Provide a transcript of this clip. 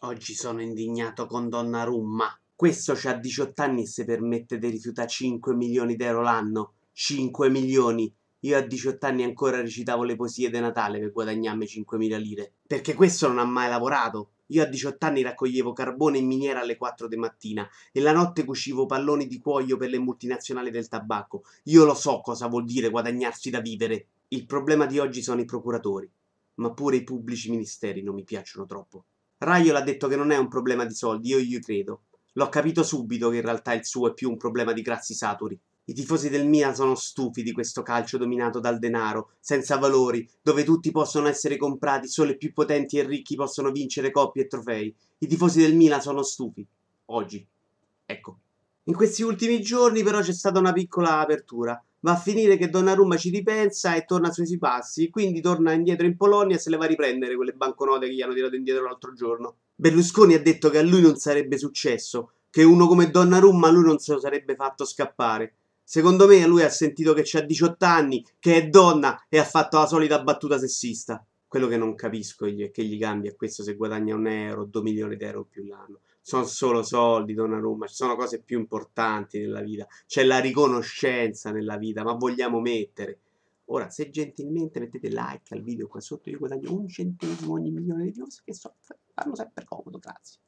Oggi sono indignato con Donnarumma. Questo c'ha 18 anni e si permette di rifiutare 5 milioni d'euro l'anno. 5 milioni. Io a 18 anni ancora recitavo le poesie di Natale per guadagnarmi 5.000 lire. Perché questo non ha mai lavorato. Io a 18 anni raccoglievo carbone in miniera alle 4 di mattina e la notte cucivo palloni di cuoio per le multinazionali del tabacco. Io lo so cosa vuol dire guadagnarsi da vivere. Il problema di oggi sono i procuratori, ma pure i pubblici ministeri non mi piacciono troppo. Raiola ha detto che non è un problema di soldi, io gli credo. L'ho capito subito che in realtà il suo è più un problema di grassi saturi. I tifosi del Milan sono stufi di questo calcio dominato dal denaro, senza valori, dove tutti possono essere comprati, solo i più potenti e ricchi possono vincere coppie e trofei. I tifosi del Milan sono stufi. Oggi. Ecco. In questi ultimi giorni però c'è stata una piccola apertura va a finire che Donnarumma ci ripensa e torna sui suoi passi, quindi torna indietro in Polonia e se le va a riprendere quelle banconote che gli hanno tirato indietro l'altro giorno. Berlusconi ha detto che a lui non sarebbe successo, che uno come Donnarumma lui non se lo sarebbe fatto scappare. Secondo me lui ha sentito che c'ha 18 anni, che è donna e ha fatto la solita battuta sessista. Quello che non capisco è che gli cambia questo se guadagna un euro, due milioni di euro più l'anno sono solo soldi, Donnarumma, ci sono cose più importanti nella vita, c'è la riconoscenza nella vita, ma vogliamo mettere. Ora, se gentilmente mettete like al video qua sotto, io guadagno un centesimo ogni milione di views, che so, fanno sempre comodo, grazie.